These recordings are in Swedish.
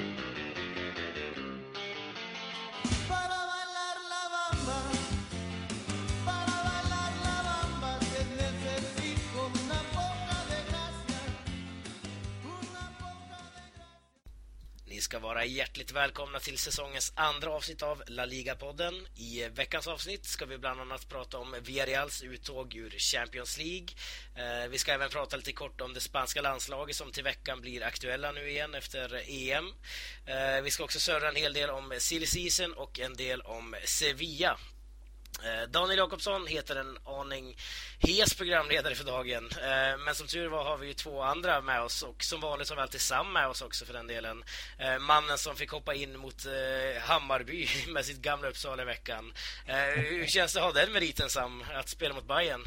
thank you ska vara hjärtligt välkomna till säsongens andra avsnitt av La Liga-podden. I veckans avsnitt ska vi bland annat prata om Villarreals uttåg ur Champions League. Eh, vi ska även prata lite kort om det spanska landslaget som till veckan blir aktuella nu igen efter EM. Eh, vi ska också surra en hel del om silly season och en del om Sevilla. Eh, Daniel Jakobsson heter en aning hes programledare för dagen. Eh, men som tur var har vi ju två andra med oss och som vanligt har vi alltid Sam med oss också för den delen. Eh, mannen som fick hoppa in mot Hammarby med sitt gamla Uppsala i veckan. Hur känns det att ha den meriten Sam, att spela mot Bayern?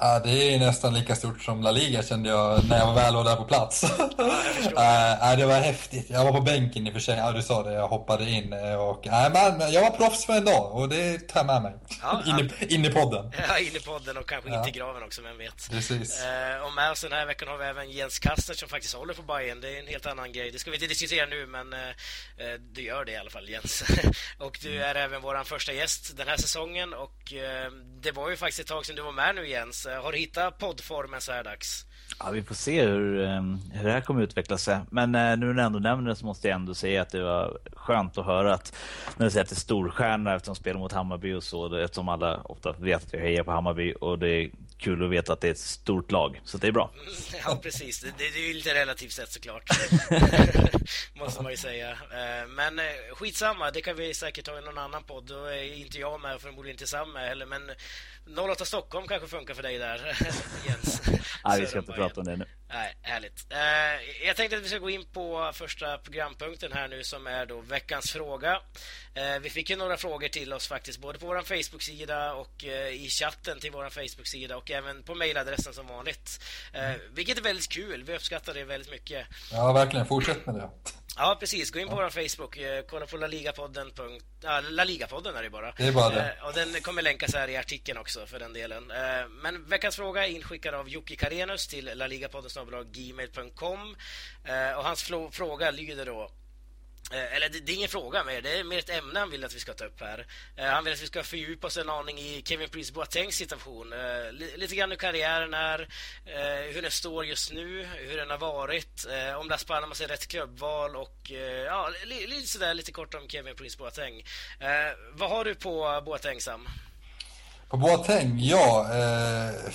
Ja, det är nästan lika stort som La Liga kände jag när jag väl var där på plats. Ja, det var häftigt. Jag var på bänken i och för sig. Ja, du sa det. Jag hoppade in. Och, nej, men jag var proffs för en dag och det tar jag med mig. Ja, in, i, in i podden. Ja, in i podden och kanske ja. in till graven också, vem vet. Precis. Eh, och med oss den här veckan har vi även Jens Kaster som faktiskt håller på Bayern. Det är en helt annan grej. Det ska vi inte diskutera nu, men eh, eh du gör det i alla fall, Jens. och du är även vår första gäst den här säsongen och eh, det var ju faktiskt ett tag sedan du var med nu, Jens. Eh, har du hittat poddformen så här dags? Ja, vi får se hur, ehm, hur det här kommer utveckla sig. Men eh, nu när du ändå nämner det så måste jag ändå säga att det var skönt att höra att när du säger att det är storstjärna eftersom de spelar mot Hammarby och så, eftersom alla ofta vet att jag hejar på Hammarby och det är kul att veta att det är ett stort lag, så det är bra. Ja, precis. Det, det är ju lite relativt sett såklart. Måste man ju säga. Eh, men eh, skitsamma, det kan vi säkert ta i någon annan podd. Då är inte jag med och förmodligen inte Sam med heller, men 08 Stockholm kanske funkar för dig där, Jens. Nej, vi ska inte prata om det nu. Nej, härligt. Eh, jag tänkte att vi ska gå in på första programpunkten här nu som är då veckans fråga. Eh, vi fick ju några frågor till oss faktiskt, både på vår Facebook-sida och eh, i chatten till vår Facebook-sida och även på mejladressen som vanligt. Vilket är väldigt kul. Vi uppskattar det väldigt mycket. Ja, verkligen. Fortsätt med det. Ja, precis. Gå in på ja. vår Facebook. Eh, kolla på laligapodden. Ja, laligapodden är det bara. Det är bara det. Eh, och den kommer länkas här i artikeln också för den delen. Eh, men veckans fråga är inskickad av Jocke Karenus till laligapodden.gmail.com och hans fråga lyder då Eh, eller det, är ingen fråga mer, det är mer ett ämne han vill att vi ska ta upp här. Eh, han vill att vi ska fördjupa oss en aning i Kevin Prince Boatengs situation. Eh, lite grann hur karriären är, eh, hur den står just nu, hur den har varit, eh, om Las Palmas är rätt klubbval och ja, lite sådär lite kort om Kevin Prince Boateng. Vad har du på Boateng, Sam? På Boateng? Ja, eh,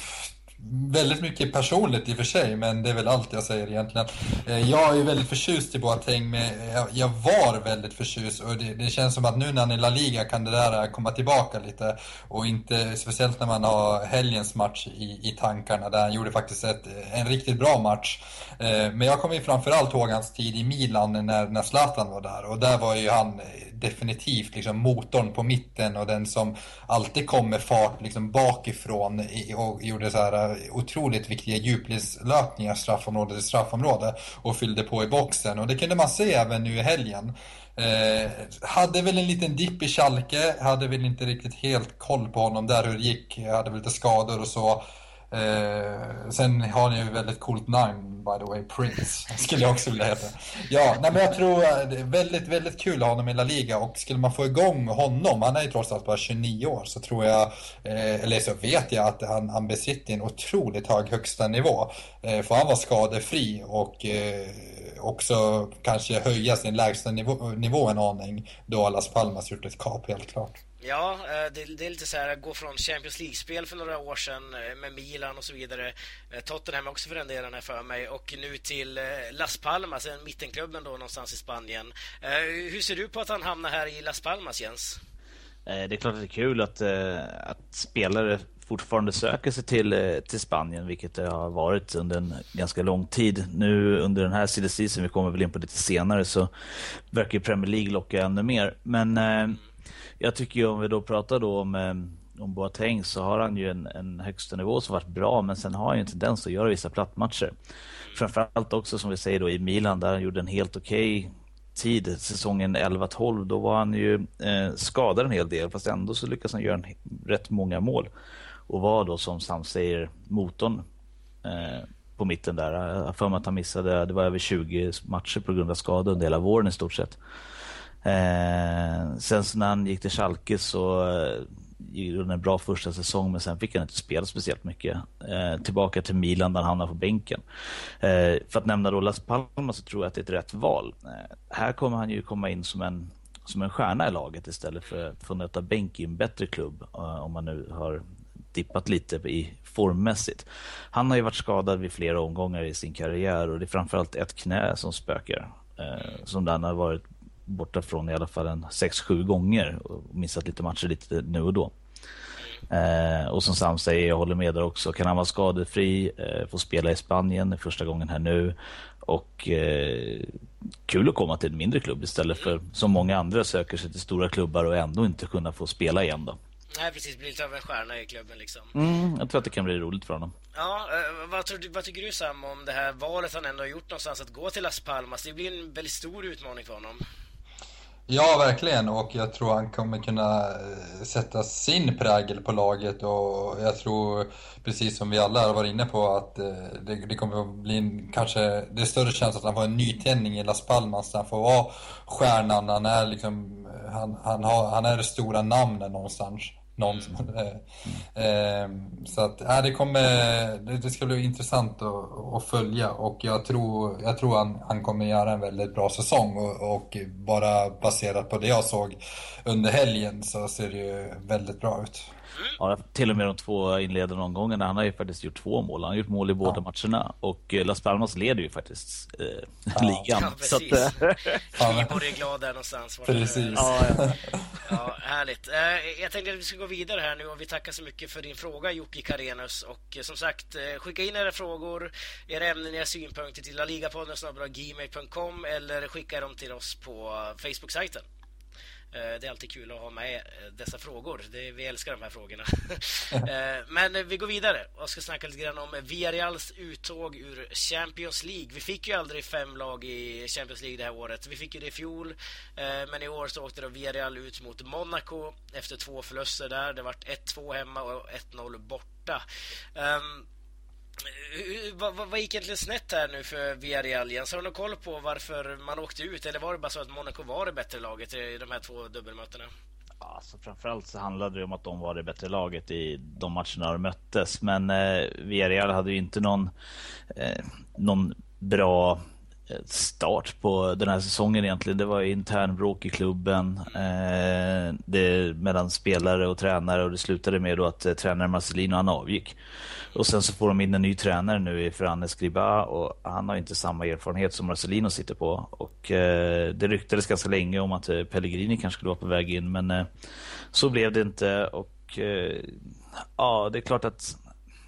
väldigt mycket personligt i och för sig, men det är väl allt jag säger egentligen. Eh, jag är väldigt förtjust i Boateng, men jag var väldigt förtjust och det, det, känns som att nu när han är La Liga kan det där komma tillbaka lite och inte, speciellt när man har helgens match i, i tankarna där han gjorde faktiskt ett, en riktigt bra match. Eh, men jag kommer ju framförallt ihåg hans tid i Milan när, när Zlatan var där och där var ju han eh, definitivt liksom motorn på mitten och den som alltid kom med fart liksom bakifrån och gjorde så här otroligt viktiga djupledslöpningar straffområde till straffområde och fyllde på i boxen och det kunde man se även nu i helgen. Eh, hade väl en liten dipp i Schalke, hade väl inte riktigt helt koll på honom där hur det gick, hade väl lite skador och så. Eh, sen har ni ju väldigt coolt namn by the way, Prince skulle jag också vilja heta. Ja, nej, men jag tror eh, det är väldigt, väldigt kul att ha honom i La Liga och skulle man få igång honom, han är ju trots allt bara 29 år, så tror jag, eh, eller så vet jag att han, han besitter en otroligt hög högsta nivå. Eh, för han var skadefri och eh, också kanske höja sin lägsta nivå, nivå en aning då Las Palmas gjort ett kap helt klart. Ja, eh, det, är lite så här, gå från Champions League-spel för några år sedan eh, med Milan och så vidare. Eh, Tottenham också för den delen för mig. Och nu till Las Palmas, en mittenklubben då någonstans i Spanien. Hur ser du på att han hamnar här i Las Palmas, Jens? Det är klart att det är kul att, att spelare fortfarande söker sig till, till Spanien, vilket det har varit under en ganska lång tid. Nu under den här silly vi kommer väl in på lite senare, så verkar Premier League locka ännu mer. Men jag tycker ju om vi då pratar då om, eh, om Boateng så har han ju en, en högsta nivå som varit bra men sen har han ju en tendens att göra vissa plattmatcher. Framförallt också som vi säger då i Milan där han gjorde en helt okej okay tid, säsongen 11-12, då var han ju eh, skadad en hel del fast ändå så lyckas han göra en, rätt många mål och var då som Sam säger motorn eh, på mitten där. Jag har för mig att han missade, det var över 20 matcher på grund av skada under hela våren i stort sett. Eh, sen så när han gick till Schalke så eh, gjorde han en bra första säsong men sen fick han inte spela speciellt mycket. Eh, tillbaka till Milan där han hamnade på bänken. Eh, för att nämna då Las Palmas så tror jag att det är ett rätt val. Eh, här kommer han ju komma in som en, som en stjärna i laget istället för att få nöta bänk i en bättre klubb eh, om man nu har dippat lite i formmässigt. Han har ju varit skadad vid flera omgångar i sin karriär och det är framförallt ett knä som spökar. Eh, som han har varit borta från i alla fall en 6-7 gånger och missat lite matcher lite nu och då. Eh, och som Sam säger, jag håller med där också. Kan han vara skadefri, eh, få spela i Spanien första gången här nu och eh, kul att komma till en mindre klubb istället för som många andra söker sig till stora klubbar och ändå inte kunna få spela igen då. Nej, precis. Blir lite av en stjärna i klubben liksom. Mm, jag tror att det kan bli roligt för honom. Ja, eh, vad, tror du, vad tycker du Sam om det här valet han ändå har gjort någonstans att gå till Las Palmas? Det blir en väldigt stor utmaning för honom. Ja, verkligen. Och jag tror han kommer kunna eh, sätta sin prägel på laget. Och jag tror, precis som vi alla har varit inne på, att eh, det, det kommer att bli en, kanske, det är större chans att han får en nytändning i Las Palmas. Där han får vara stjärnan. Han är liksom, eh, han, han, har, han är det stora namnet någonstans. Någon som, mm. eh, så att, äh, det, kommer, det, det, ska bli intressant att, att, följa och jag tror, jag tror han, han kommer göra en väldigt bra säsong och, och, bara baserat på det jag såg under helgen så ser det ju väldigt bra ut. Ja, till och med de två inledande omgångarna. Han har ju faktiskt gjort två mål. Han har gjort mål i båda ja. matcherna. Och eh, Las Palmas leder ju faktiskt eh, ja. ligan. Ja, precis. Keyboard är glad där någonstans. Precis. Ja, ja. ja, härligt. Eh, jag tänkte att vi ska gå vidare här nu och vi tackar så mycket för din fråga Jocke Karenus. Och som sagt, skicka in era frågor, era ämnen, era synpunkter till laligapodden gmail.com eller skicka dem till oss på Facebook-sajten. Eh, det är alltid kul att ha med eh, dessa frågor. vi älskar de här frågorna. Eh, men vi går vidare och ska snacka lite grann om Villarreals uttåg ur Champions League. Vi fick ju aldrig fem lag i Champions League det här året. Vi fick ju det i fjol, men i år så åkte då Villarreal ut mot Monaco efter två förluster där. Det vart 1-2 hemma och 1-0 borta. Ehm, Eh, eh, vad, vad, vad gick egentligen snett här nu för Villarreal? Jens, har du någon koll på varför man åkte ut? Eller var det bara så att Monaco var det bättre laget i de här två dubbelmötena? Alltså, framförallt så handlade det om att de var det bättre laget i de matcherna de möttes. Men eh, Villarreal hade ju inte någon, eh, någon bra start på den här säsongen egentligen. Det var internbråk i klubben eh, det, mellan spelare och tränare och det slutade med då att eh, tränaren Marcelino han avgick. Och sen så får de in en ny tränare nu i Ferran Skriba och han har inte samma erfarenhet som Marcelino sitter på. Och eh, det ryktades ganska länge om att eh, Pellegrini kanske skulle vara på väg in men eh, så blev det inte och eh, ja, det är klart att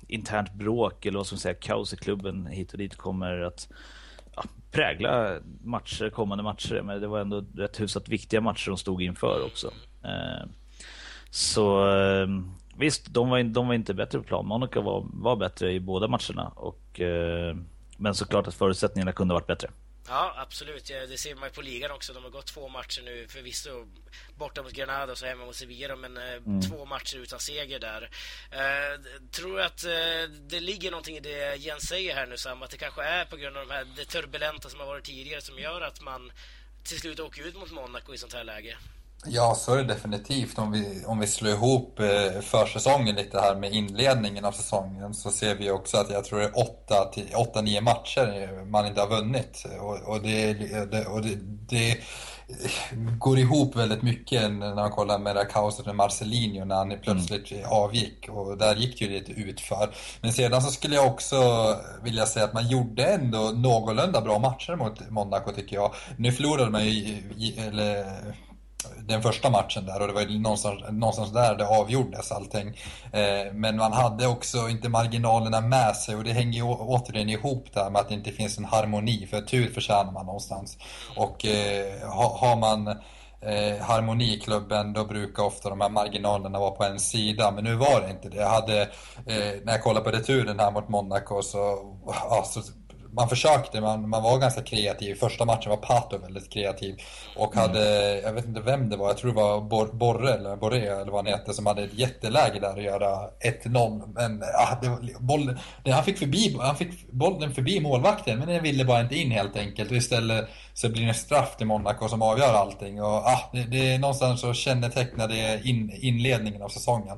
internt bråk eller vad ska man säga, kaos i klubben hit och dit kommer att ja, prägla matcher, kommande matcher. Men det var ändå rätt hyfsat viktiga matcher de stod inför också. Eh, så eh, visst, de var, de var inte bättre på plan. Monaco var, var bättre i båda matcherna. Och, eh, men såklart att förutsättningarna kunde varit bättre. Ja, absolut. Det ser man på ligan också. De har gått två matcher nu, förvisso borta mot Granada och så hemma mot Sevilla, men eh, mm. två matcher utan seger där. Eh, tror att eh, det ligger någonting i det Jens säger här nu, Sam, att det kanske är på grund av de här, det turbulenta som har varit tidigare som gör att man till slut åker ut mot Monaco i sånt här läge? Ja, så är det definitivt. Om vi, om vi slår ihop eh, försäsongen lite här med inledningen av säsongen så ser vi också att jag tror det är 8-9 matcher man inte har vunnit. Och, och, det, det, och det, det, går ihop väldigt mycket när man kollar med det här kaoset med Marcelinho när han plötsligt mm. avgick. Och där gick det ju lite utför. Men sedan så skulle jag också vilja säga att man gjorde ändå någorlunda bra matcher mot Monaco tycker jag. Nu förlorade man ju, eller den första matchen där och det var någonstans, någonstans där det avgjordes allting. Eh, men man hade också inte marginalerna med sig och det hänger ju återigen ihop där med att det inte finns en harmoni för tur förtjänar man någonstans. Och eh, har man eh, harmoni i klubben då brukar ofta de här marginalerna vara på en sida men nu var det inte det. Jag hade, eh, när jag kollade på returen här mot Monaco så, ja, så man försökte, man, man var ganska kreativ. Första matchen var Pato väldigt kreativ. Och mm. hade, jag vet inte vem det var, jag tror det var Bor Borre eller Borre eller vad han hette som hade ett jätteläge där att göra 1-0. Men ah, det, boll, det, han, fick förbi, han fick bollen förbi målvakten men den ville bara inte in helt enkelt. Och istället så blir det en straff till Monaco som avgör allting. Och, ah, det, det är någonstans så kännetecknar det in, inledningen av säsongen.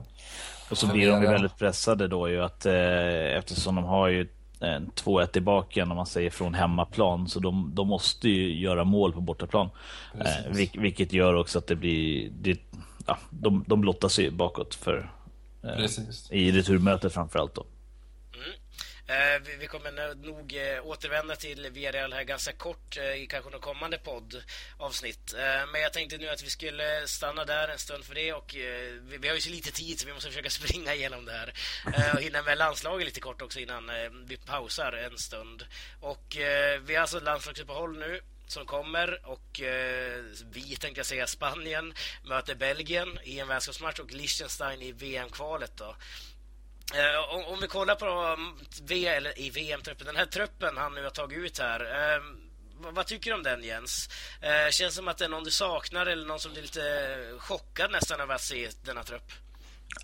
Och så blir de ju väldigt pressade då ju att eh, eftersom de har ju 2-1 i baken om man säger från hemmaplan så de, de måste ju göra mål på bortaplan. Eh, vilket gör också att det blir det, ja, de, de blottas ju bakåt för eh, i returmötet framförallt då. Eh, vi kommer nog eh, återvända till Villarreal här ganska kort eh, i kanske någon kommande poddavsnitt. Men jag tänkte nu att vi skulle stanna där en stund för det och vi har ju så lite tid så vi måste försöka springa igenom det här och hinna med landslaget lite kort också innan vi pausar en stund. Och vi har alltså landslagsuppehåll nu som kommer och eh, vi tänkte jag säga Spanien möter Belgien i en vänskapsmatch och Liechtenstein i VM-kvalet då. Eh, om, om, vi kollar på mm, v, eller i VM-truppen, den här truppen han nu har tagit ut här. Eh, vad, vad, tycker du om den Jens? Eh, känns som att det är någon du saknar eller någon som blir lite chockad nästan över att se denna trupp?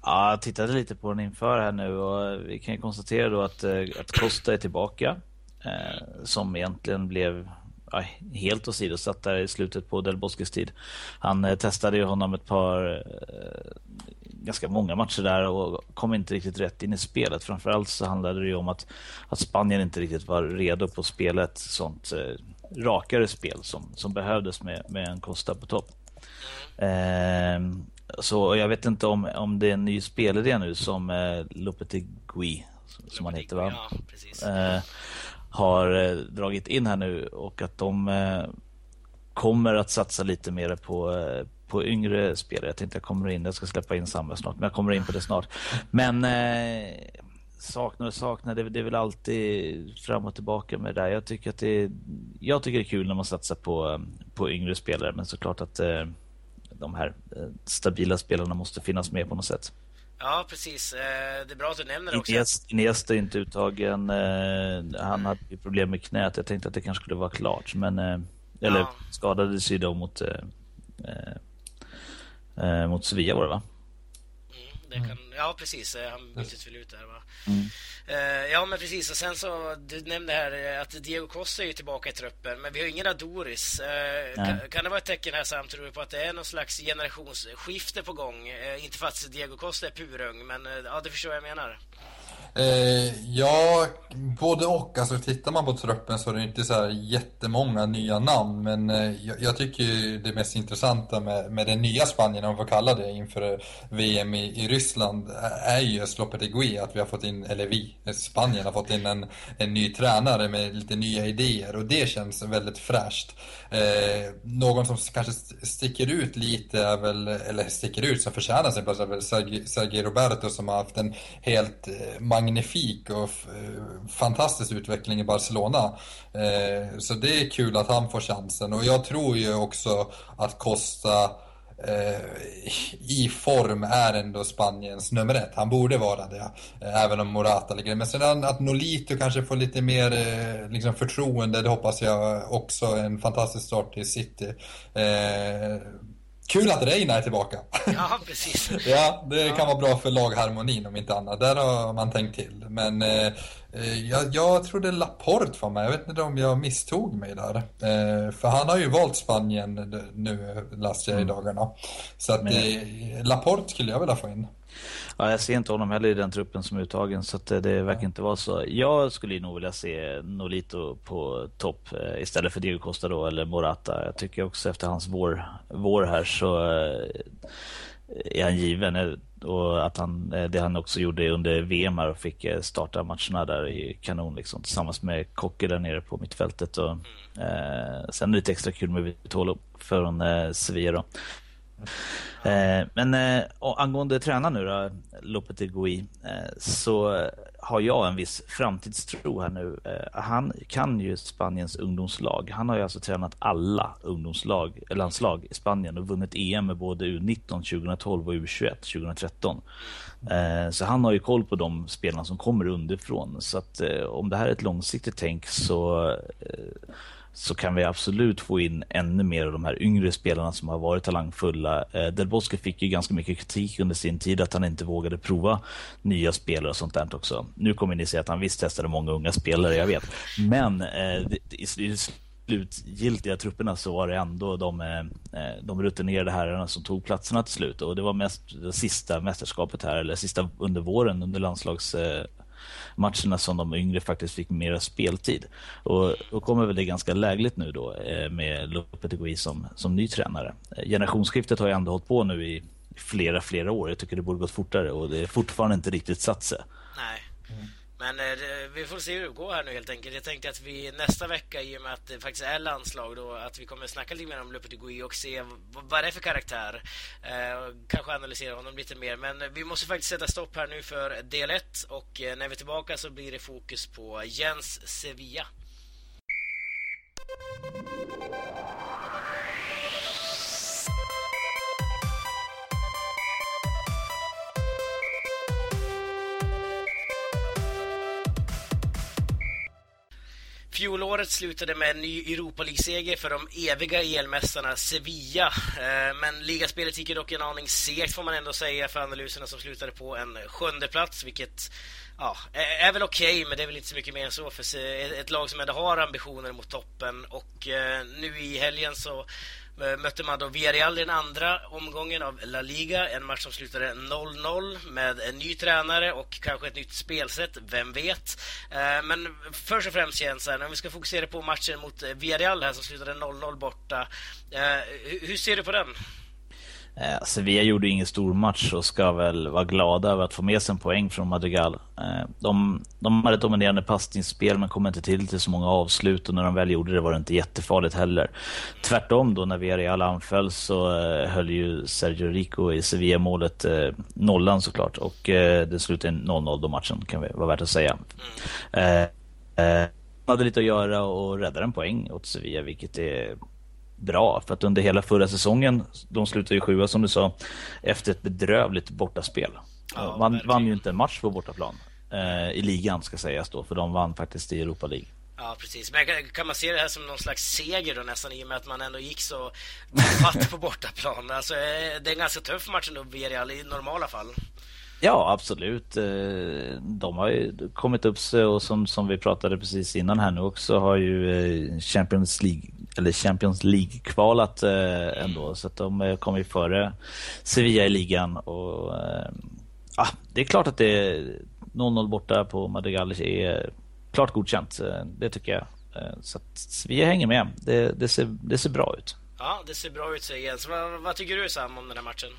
Ja, jag tittade lite på den inför här nu och vi kan konstatera då att, eh, att Costa är tillbaka. Eh, som egentligen blev ja, helt åsidosatt där i slutet på Del Bosques tid. Han eh, testade ju honom ett par eh, ganska många matcher där och kom inte riktigt rätt in i spelet. Framförallt så handlade det ju om att, att Spanien inte riktigt var redo på spelet sånt eh, rakare spel som, som behövdes med, med en Costa på topp. Eh, så jag vet inte om, om det är en ny spelidé nu som eh, Lopetegui, som, som han heter va? Ja, eh, har eh, dragit in här nu och att de eh, kommer att satsa lite mer på, eh, på yngre spelare. Jag tänkte jag kommer in, jag ska släppa in Samba snart, men jag kommer in på det snart. Men eh, saknar och saknar, det, det är väl alltid fram och tillbaka med det där. Jag tycker att det jag tycker det är kul när man satsar på, på yngre spelare, men såklart att eh, de här eh, stabila spelarna måste finnas med på något sätt. Ja, precis. Eh, det är bra att du nämner det också. Iniesta är inte uttagen. Eh, han hade ju problem med knät. Jag tänkte att det kanske skulle vara klart, men eller ja. skadade sig då mot eh, mot Sevilla var det va? Mm, kan, ja, precis. Eh, han byttes väl ut där va? Mm. Uh, ja, men precis. Och sen så, du nämnde här att Diego Costa är tillbaka i truppen, men vi har ingen Adoris. Uh, kan, kan, det vara ett tecken här Sam, tror du, på att det är någon slags generationsskifte på gång? Uh, inte för att Diego Costa är purung, men ja, du förstår vad jag menar. Eh, ja, både och. Alltså, tittar man på truppen så är det inte så här jättemånga nya namn. Men eh, jag, jag, tycker det mest intressanta med, med det nya Spanien, om man får kalla det, inför eh, VM i, i Ryssland eh, är ju Slopetegui. Att vi har fått in, eller vi, eh, Spanien har fått in en, en ny tränare med lite nya idéer. Och det känns väldigt fräscht. Eh, någon som kanske sticker ut lite är väl, eller sticker ut som förtjänar sin plats är väl Sergio Roberto som har haft en helt eh, magnifik och eh, fantastisk utveckling i Barcelona. Eh, så det är kul att han får chansen och jag tror ju också att Costa eh, i form är ändå Spaniens nummer ett. Han borde vara det, eh, även om Morata ligger Men sen att Nolito kanske får lite mer eh, liksom förtroende, det hoppas jag också. En fantastisk start i City. Kul att Reina är tillbaka. Ja, precis. ja, det kan vara bra för lagharmonin om inte annat. Där har man tänkt till. Men eh, eh jag, jag trodde Laporte var med. Jag vet inte om jag misstog mig där. Eh, för han har ju valt Spanien nu, läste jag i mm. dagarna. Så att eh, Laporte skulle jag vilja få in. Ja, jag ser inte honom heller i den truppen som är uttagen så det, det verkar inte vara så. Jag skulle nog vilja se Nolito på topp eh, istället för Diego Costa då eller Morata. Jag tycker också efter hans vår, vår här så eh, är han given. Eh, och att han, det han också gjorde under VM och fick starta matcherna där i kanon liksom, tillsammans med Kocke där nere på mittfältet. Och, eh, sen lite extra kul med Vitolo från eh, Sevilla då. Eh, men eh, angående tränaren nu då, Lopetegui, eh, så har jag en viss framtidstro här nu. Eh, han kan ju Spaniens ungdomslag. Han har ju alltså tränat alla ungdomslag, landslag i Spanien och vunnit EM med både U19 2012 och U21 2013. Eh, så han har ju koll på de spelarna som kommer underifrån. Så att eh, om det här är ett långsiktigt tänk så så kan vi absolut få in ännu mer av de här yngre spelarna som har varit talangfulla. Eh, Del Bosque fick ju ganska mycket kritik under sin tid att han inte vågade prova nya spelare och sånt där också. Nu kommer ni se att han visst testade många unga spelare, jag vet. Men eh, i, i slutgiltiga trupperna så var det ändå de, eh, eh, de rutinerade herrarna som tog platserna till slut och det var mest det sista mästerskapet här, eller sista under våren under landslags eh, matcherna som de yngre faktiskt fick mera speltid. Och då kommer väl det ganska lägligt nu då eh, med Lopetegui som, som ny tränare. Eh, generationsskiftet har ju ändå hållit på nu i flera, flera år. Jag tycker det borde gått fortare och det är fortfarande inte riktigt satt sig. Nej. Men eh, vi får se hur det går här nu helt enkelt. Jag tänkte att vi nästa vecka, i och med att det faktiskt är landslag, då, att vi kommer snacka lite mer om Lopetegui och se vad det är för karaktär. Eh, kanske analysera honom lite mer. Men eh, vi måste faktiskt sätta stopp här nu för del 1 och eh, när vi är tillbaka så blir det fokus på Jens Sevilla. Fjolåret slutade med en ny Europa League-seger för de eviga elmästarna Sevilla. Eh, men ligaspelet gick dock en aning segt får man ändå säga för analyserna som slutade på en sjunde plats vilket ja, är väl okej, okay, men det är väl inte så mycket mer än så för ett lag som ändå har ambitioner mot toppen och eh, nu i helgen så Eh, mötte man då Villarreal i den andra omgången av La Liga. En match som slutade 0-0 med en ny tränare och kanske ett nytt spelsätt, vem vet. Eh, men först och främst Jens, om vi ska fokusera på matchen mot eh, Villarreal här som slutade 0-0 borta. Hur ser du på den? Eh, Sevilla gjorde ingen stor match och ska väl vara glada över att få med sig en poäng från Madrigal. Eh, de, de hade ett dominerande passningsspel men kom inte till till så många avslut och när de väl gjorde det var det inte jättefarligt heller. Tvärtom då när Villarreal anföll så eh, höll ju Sergio Rico i Sevilla-målet eh, nollan såklart och eh, det slutade 0-0 då matchen kan vi vara värt att säga. Eh, eh, hade lite att göra och räddade en poäng åt Sevilla vilket är bra. För att under hela förra säsongen, de slutade ju sjua som du sa, efter ett bedrövligt bortaspel. Ja, man vann ju inte en match på bortaplan. Eh, I ligan ska sägas då, för de vann faktiskt i Europa League. Ja, precis. Men kan man se det här som någon slags seger då nästan i och med att man ändå gick så fatt på bortaplan? Alltså, eh, det är en ganska tuff match ändå, Villarreal, i normala fall. Ja, absolut. Eh, de har ju kommit upp sig och som, som vi pratade precis innan här nu också har ju eh, Champions League eller Champions League kvalat eh, ändå så att de kommer ju före Sevilla i ligan och ja, det är klart att det är 0-0 borta på Madrigal är klart godkänt. Det tycker jag. Så att Sevilla hänger med. Det, det, ser, det ser bra ut. Ja, det ser bra ut säger Jens. Vad, vad tycker du Sam om den här matchen?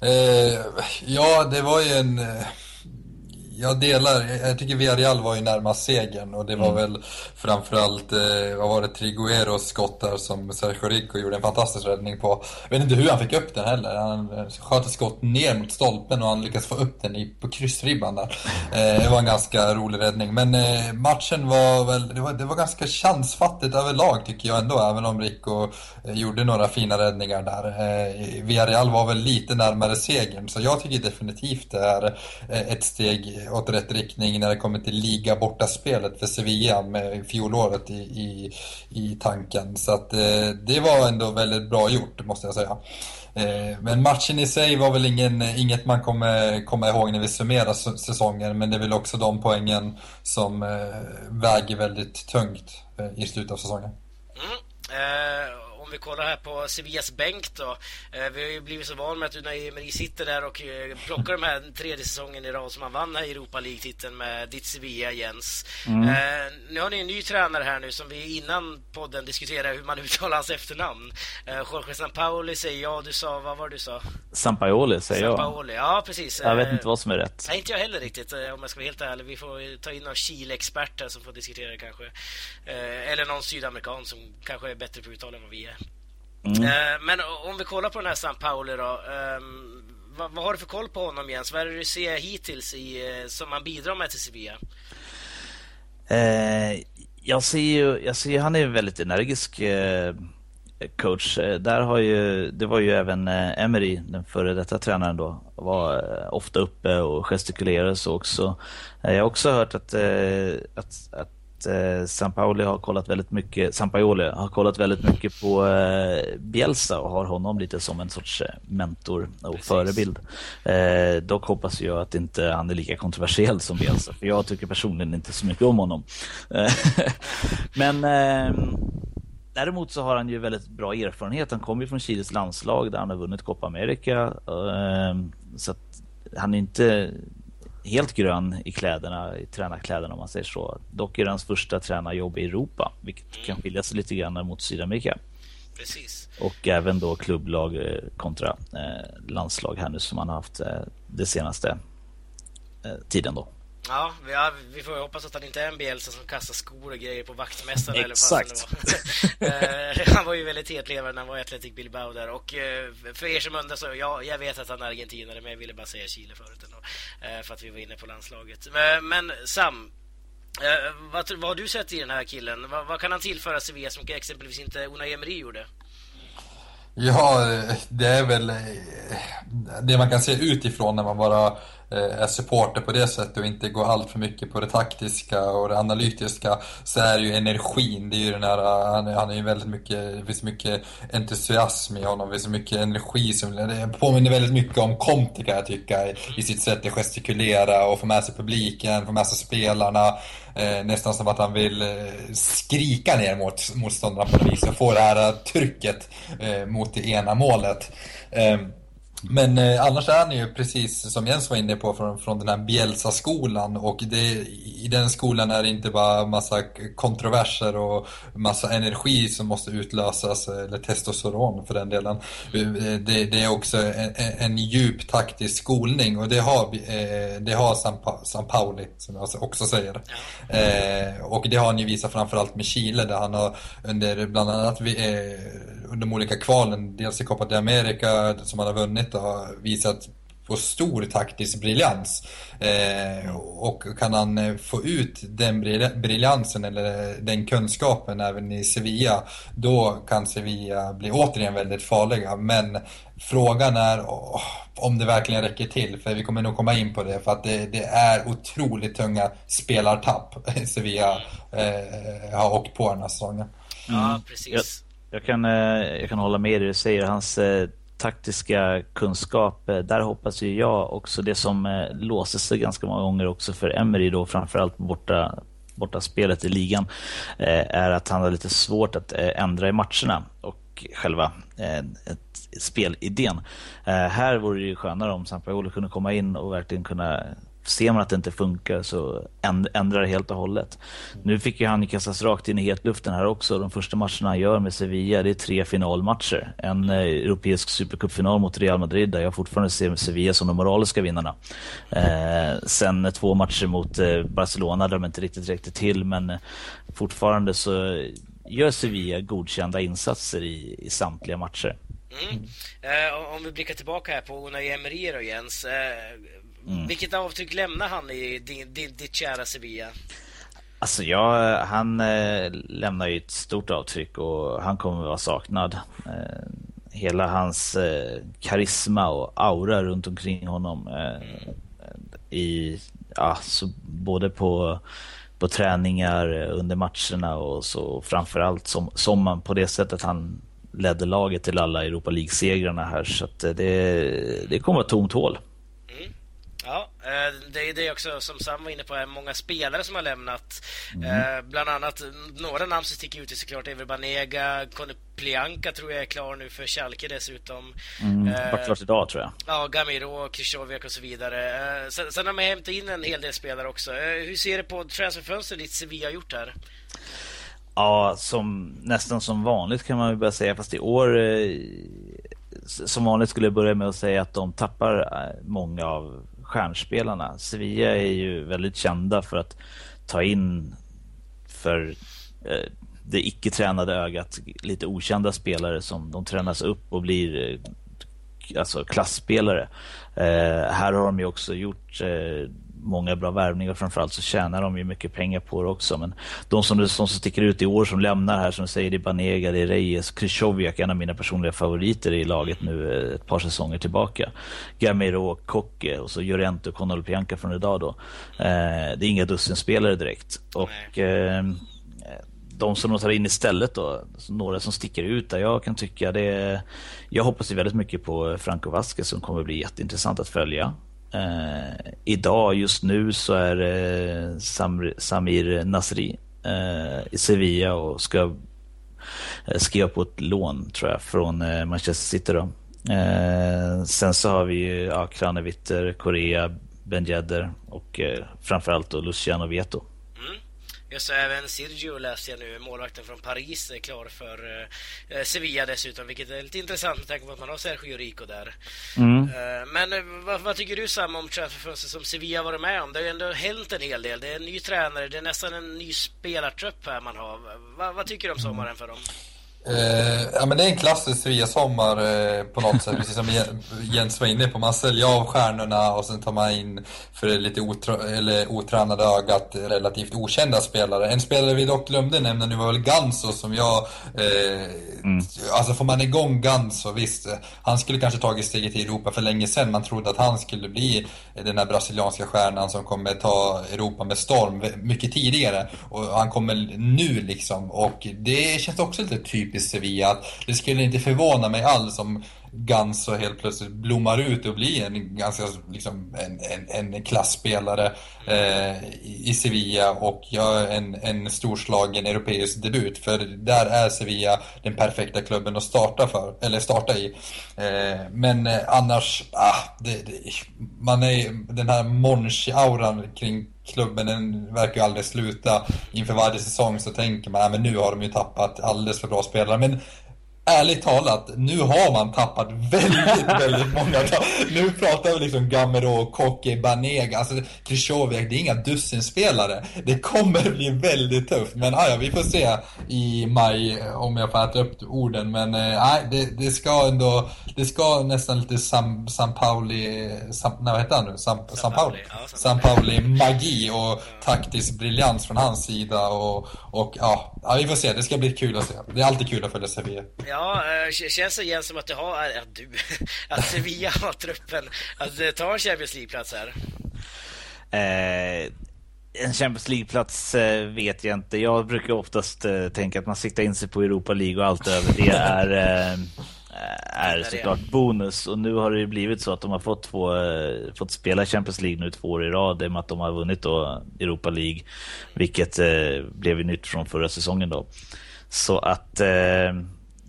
Eh, ja, det var ju en... Eh, jag delar, jag tycker Villarreal var ju närmast segern och det var mm. väl framförallt, eh, vad var det, Trigueros skott där som Sergio Rico gjorde en fantastisk räddning på. Jag vet inte hur han fick upp den heller. Han eh, sköt ett skott ner mot stolpen och han lyckades få upp den i, på kryssribban där. Eh, det var en ganska rolig räddning. Men eh, matchen var väl, det var, det var ganska chansfattigt överlag tycker jag ändå, även om Rico eh, gjorde några fina räddningar där. Eh, Villarreal var väl lite närmare segern, så jag tycker definitivt det är ett steg åt rätt riktning när det kommer till liga borta spelet för Sevilla med fjolåret i, i, i tanken. Så att eh, det var ändå väldigt bra gjort måste jag säga. Eh, men matchen i sig var väl ingen, inget man kommer komma ihåg när vi summerar säsongen men det är väl också de poängen som eh, väger väldigt tungt eh, i slutet av säsongen. Mm. Eh, om vi kollar här på Sevillas bänk då. Eh, vi har ju blivit så vana med att Unai Emery sitter där och eh, plockar de här tredje säsongen i rad som han vann här i Europa League-titeln med ditt Sevilla, Jens. Mm. Eh, nu har ni en ny tränare här nu som vi innan podden diskuterade hur man uttalar hans efternamn. Jorge Sampaoli säger ja, du sa, vad var det du sa? Sampaoli säger jag. Sampaoli, ja precis. Jag vet inte vad som är rätt. Nej, inte jag heller riktigt om jag ska vara helt ärlig. Vi får ta in någon Chile-expert här som får diskutera det kanske. Eller någon sydamerikan som kanske är bättre på att uttala än vad vi är. Mm. Eh, men om vi kollar på den här San Pauli då. Ehm, vad, vad, har du för koll på honom Jens? Vad är det du ser hittills i, som han bidrar med till Sevilla? Eh, jag ser ju, jag ser, han är en väldigt energisk eh, coach. Eh, där har ju, det var ju även eh, Emery, den före detta tränaren då, var eh, ofta uppe och gestikulerade så också. Jag har också hört att, att, att San Pauli har kollat väldigt mycket, San Paoli har kollat väldigt mycket på Bielsa och har honom lite som en sorts mentor och Precis. förebild. dock hoppas jag att inte han är lika kontroversiell som Bielsa, för jag tycker personligen inte så mycket om honom. Men Däremot så har han ju väldigt bra erfarenhet. Han kommer ju från Chiles landslag där han har vunnit Copa America. Så att han är inte helt grön i kläderna, i tränarkläderna om man säger så. Dock är det hans första tränarjobb i Europa, vilket mm. kan skilja sig lite grann mot Sydamerika. Precis. Och även då klubblag eh, kontra eh, landslag här nu som han har haft eh, det senaste tiden då. Ja, vi, ja, vi får hoppas att han inte är en Bielsa som kastar skor och grejer på vaktmästaren. Exakt. Eller uh, han var ju väldigt hetlevande när han var i Athletic Bilbao där. Och uh, för er som undrar så, ja, jag vet att han är argentinare, men jag ville bara säga Chile förut ändå. Uh, för att vi var inne på landslaget. men Sam, vad, vad har du sett i den här killen? Vad, vad kan han tillföra Sevilla som exempelvis inte Unai Emery gjorde? Ja, det är väl eh, det man kan se utifrån när man bara eh, är supporter på det sättet och inte går allt för mycket på det taktiska och det analytiska så är det ju energin, det är ju den här, han, han är ju väldigt mycket, det finns mycket entusiasm i honom, det finns mycket energi som, det påminner väldigt mycket om Conte kan jag tycka i sitt sätt att gestikulera och få med sig publiken, få med sig spelarna. Eh, nästan som att han vill eh, skrika ner mot motståndarna på något vis och få det här trycket eh, mot det ena målet. Eh, men eh, annars är han ju precis som Jens var inne på från, från den här Bielsa-skolan och det, i den skolan är det inte bara massa kontroverser och massa energi som måste utlösas, eller testosteron för den delen. Eh, det, det är också en, en djup taktisk skolning och det har, eh, det har San, pa San Pauli, som jag också säger. Eh, och det har han ju visat framförallt med Chile där han har under bland annat eh, under de olika kvalen, dels i Copa de America som han har vunnit och har visat på stor taktisk briljans. Eh, och kan han eh, få ut den briljansen eller den kunskapen även i Sevilla, då kan Sevilla bli återigen väldigt farliga. Men frågan är oh, om det verkligen räcker till, för vi kommer nog komma in på det, för att det, det är otroligt tunga spelartapp Sevilla eh, har åkt på den här säsongen. Ja, precis. Jag kan, eh, jag kan hålla med det du säger. Hans eh, taktiska kunskap, eh, där hoppas ju jag också det som låser sig ganska många gånger också för Emery då framförallt borta, borta spelet i ligan är att han har lite svårt att ändra i matcherna och själva spelidén. Här vore det ju skönare om Sampaoli kunde komma in och verkligen kunna ser man att det inte funkar så ändrar det helt och hållet. Nu fick ju han kastas rakt in i hetluften här också. De första matcherna han gör med Sevilla, det är tre finalmatcher. En eh, europeisk supercupfinal mot Real Madrid där jag fortfarande ser Sevilla som de moraliska vinnarna. Eh, sen två matcher mot eh, Barcelona där de inte riktigt räckte till men eh, fortfarande så gör Sevilla godkända insatser i, i samtliga matcher. Mm. Eh, om vi blickar tillbaka här på Unai Emery och Jens. Eh, Mm. Vilket avtryck lämnar han i din, din, ditt kära Sevilla? Alltså ja, han eh, lämnar ju ett stort avtryck och han kommer att vara saknad. Eh, hela hans eh, karisma och aura runt omkring honom eh, i, ja, så både på, på träningar under matcherna och så framförallt som, som man på det sättet han ledde laget till alla Europa League-segrarna här så att det, det kommer att vara tomt hål. Eh, det är det också som Sam var inne på, är många spelare som har lämnat. Mm. Eh, bland annat några namn som sticker ut är såklart Ever Banega, Conny Plianka tror jag är klar nu för Schalke dessutom. Mm, var klart idag tror jag. Ja, Gamiro, Krychowiak och så vidare. Sen, sen har man hämtat in en hel del spelare också. Hur ser du på transferfönstret ditt Sevilla har gjort här? Ja, som, nästan som vanligt kan man väl börja säga, fast i år som vanligt skulle jag börja med att säga att de tappar många av stjärnspelarna. Sevilla är ju väldigt kända för att ta in för eh, det icke-tränade ögat lite okända spelare som de tränas upp och blir eh, alltså klassspelare. Eh, här har de ju också gjort eh, många bra värvningar. Framförallt så tjänar de ju mycket pengar på det också. Men de som, som sticker ut i år som lämnar här, som du säger, det är Banega, det är Reyes, Krychowiak, en av mina personliga favoriter i laget nu eh, ett par säsonger tillbaka. Gamero, Kocke och så Llorente och Konolpianka från idag då. Eh, det är inga dussinspelare direkt. Och eh, de som de tar in istället då, några som sticker ut där jag kan tycka det är, Jag hoppas ju väldigt mycket på Franco Vasquez som kommer bli jätteintressant att följa. Eh, idag, just nu, så är det Sam, Samir Nasri eh, i Sevilla och ska eh, skriva på ett lån, tror jag, från eh, Manchester City. Då. Eh, sen så har vi ju ja, Kranevitter, Korea, Ben Yedder och eh, framförallt då Luciano Vieto. Just så, även Sergio läste jag nu, målvakten från Paris, är klar för eh, Sevilla dessutom, vilket är lite intressant med tanke på att man har Sergio Rico där. Mm. Eh, men eh, vad, vad, tycker du Sam om transferfönstret som Sevilla varit med om? Det har ju ändå hänt en hel del. Det är en ny tränare, det är nästan en ny spelartrupp här man har. Va, vad tycker du om sommaren för dem? Eh, ja, men det är en klassisk Svea-sommar eh, på något sätt, precis som Jens var inne på. Man säljer av stjärnorna och sen tar man in för det lite oträ eller otränade ögat relativt okända spelare. En spelare vi dock glömde nämna nu var väl Ganso som jag... Eh, mm. Alltså får man igång Ganso, visst. Han skulle kanske tagit steget till Europa för länge sedan. Man trodde att han skulle bli den här brasilianska stjärnan som kommer ta Europa med storm mycket tidigare. Och han kommer nu liksom. Och det känns också lite typiskt Sevilla. Att det skulle inte förvåna mig alls om Ganso helt plötsligt blommar ut och blir en ganska liksom en, en, en klassspelare eh, i Sevilla och gör en, en storslagen europeisk debut. För där är Sevilla den perfekta klubben att starta för, eller starta i. Eh, men eh, annars, ah, det, det, man är den här Monchi-auran kring klubben den verkar ju aldrig sluta. Inför varje säsong så tänker man ah, att nu har de ju tappat alldeles för bra spelare. Men ärligt talat, nu har man tappat väldigt, väldigt många. Nu pratar vi liksom Gamero, Koke, Banega, alltså Krychowiak, det är inga dussinspelare. Det kommer bli väldigt tufft, men ja, vi får se i maj om jag får äta upp orden. Men eh, nej, det, det ska ändå, det ska nästan lite San, San Pauli, San, nej, vad heter han nu? San, San, Pauli? San Pauli magi och taktisk briljans från hans sida och, och ja, ja, vi får se. Det ska bli kul att se. Det är alltid kul att följa Sevilla. Ja, äh, känns det igen som att du har, äh, du, att Sevilla har truppen att äh, ta en Champions League-plats här? Eh, en Champions League-plats eh, vet jag inte. Jag brukar oftast eh, tänka att man siktar in sig på Europa League och allt över det är, eh, är såklart bonus. Och nu har det blivit så att de har fått, två, eh, fått spela Champions League nu två år i rad i och med att de har vunnit då Europa League. Vilket eh, blev nytt från förra säsongen då. Så att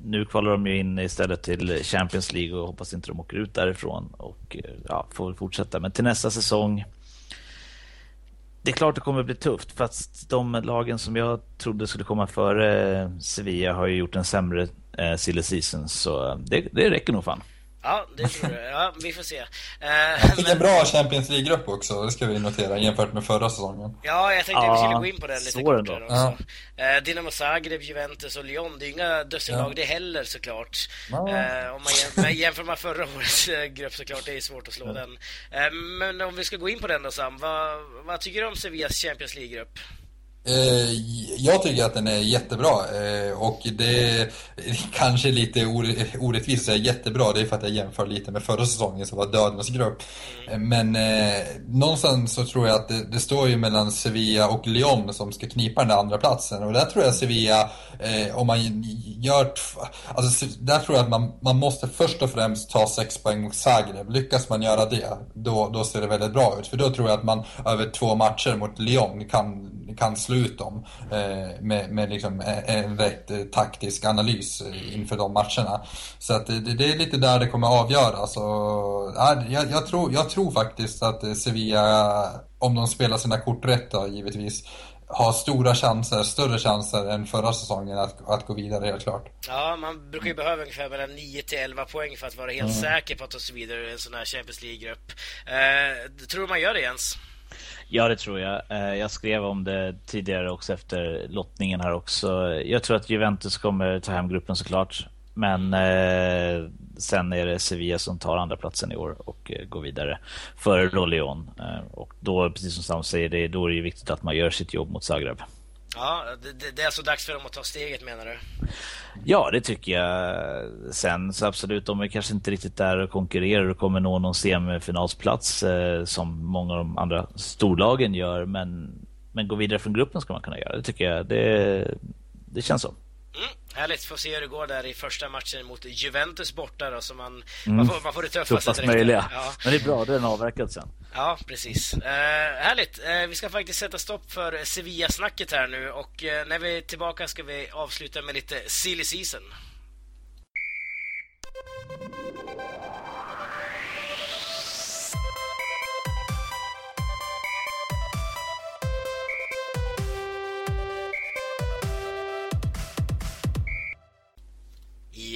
nu kvalar de ju in istället till Champions League och hoppas inte de åker ut därifrån och ja, får fortsätta. Men till nästa säsong det är klart det kommer bli tufft för att de lagen som jag trodde skulle komma före Sevilla har ju gjort en sämre eh, silly season så det, det räcker nog fan. Ja, det tror jag. Ja, vi får se. Eh, fick men... en bra Champions League-grupp också, det ska vi notera, jämfört med förra säsongen. Ja, jag tänkte att vi skulle gå in på den lite kortare också. Ja. Eh, Dynamo Zagreb, Juventus och Lyon, det är inga dussinlag ja. det heller såklart. Ja. Eh, om man jämför, jämför med förra årets eh, grupp såklart, det är svårt att slå ja. den. Eh, men om vi ska gå in på den då Sam, vad, vad tycker du om Sevillas Champions League-grupp? Eh, jag tycker att den är jättebra eh, och det är kanske lite orättvist att säga jättebra. Det är för att jag jämför lite med förra säsongen som var dödens grupp. Eh, men eh, någonstans så tror jag att det, det, står ju mellan Sevilla och Lyon som ska knipa den där andra platsen och där tror jag Sevilla, eh, om man gör... Alltså, där tror jag att man, man måste först och främst ta sex poäng mot Zagreb. Lyckas man göra det, då, då ser det väldigt bra ut. För då tror jag att man över två matcher mot Lyon kan, kan slut dem eh, med, med liksom en rätt eh, taktisk analys eh, inför de matcherna. Så att det, det är lite där det kommer avgöras. Och, ja, jag, jag, tror, jag tror faktiskt att Sevilla, om de spelar sina kort rätt då, givetvis, har stora chanser, större chanser än förra säsongen att, att gå vidare helt klart. Ja, man brukar ju behöva ungefär mellan 9 till 11 poäng för att vara helt mm. säker på att ta sig vidare i en sån här Champions League-grupp. Eh, tror du man gör det Jens? Ja, det tror jag. Eh, jag skrev om det tidigare också efter lottningen här också. Jag tror att Juventus kommer ta hem gruppen såklart. Men eh, sen är det Sevilla som tar andra platsen i år och eh, går vidare före då Lyon. Eh, och då, precis som Sam säger, det, då är det viktigt att man gör sitt jobb mot Zagreb. Ja, det, det, är alltså dags för dem att ta steget menar du? Ja, det tycker jag. Sen så absolut, de är kanske inte riktigt där och konkurrerar och kommer nå någon semifinalsplats eh, som många av de andra storlagen gör. Men, men gå vidare från gruppen ska man kunna göra. Det tycker jag. Det, det känns så. Mm, härligt, får se hur det går där i första matchen mot Juventus borta då, så man, mm. man, får, man får det tuffaste direkt. möjliga. Ja. Men det är bra, det är avverkat sen. Ja, precis. Eh, härligt. Eh, vi ska faktiskt sätta stopp för Sevilla-snacket här nu och eh, när vi är tillbaka ska vi avsluta med lite silly season.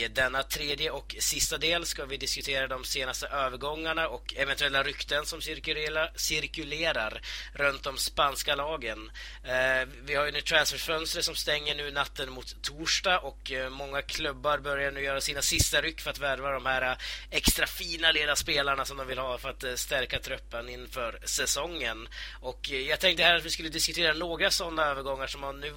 I denna tredje och sista del ska vi diskutera de senaste övergångarna och eventuella rykten som cirkulerar, cirkulerar runt de spanska lagen. Eh, vi har ju nu transferfönstret som stänger nu natten mot torsdag och eh, många klubbar börjar nu göra sina sista ryck för att värva de här eh, extra fina lilla spelarna som de vill ha för att eh, stärka truppen inför säsongen. Och eh, jag tänkte här att vi skulle diskutera några sådana övergångar som har nu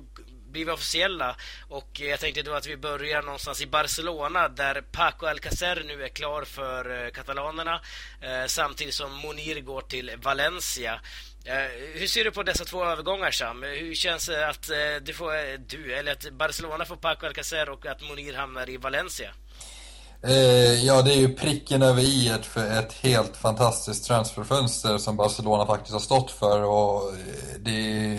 blivit officiella. Och eh, jag tänkte då att vi börjar någonstans i Barcelona där Paco Alcacer nu är klar för eh, katalanerna eh, samtidigt som Monir går till Valencia. Hur ser du på dessa två övergångar Sam? Hur känns det att du, får, du eller att Barcelona får Paco Alcacer och att Monir hamnar i Valencia? Eh, ja, det är ju pricken över i för ett helt fantastiskt transferfönster som Barcelona faktiskt har stått för. Och eh, det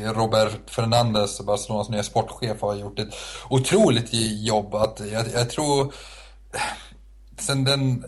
är Robert Fernandes, Barcelonas nya sportchef, har gjort ett otroligt jobb. Att jag, jag tror, eh, sen den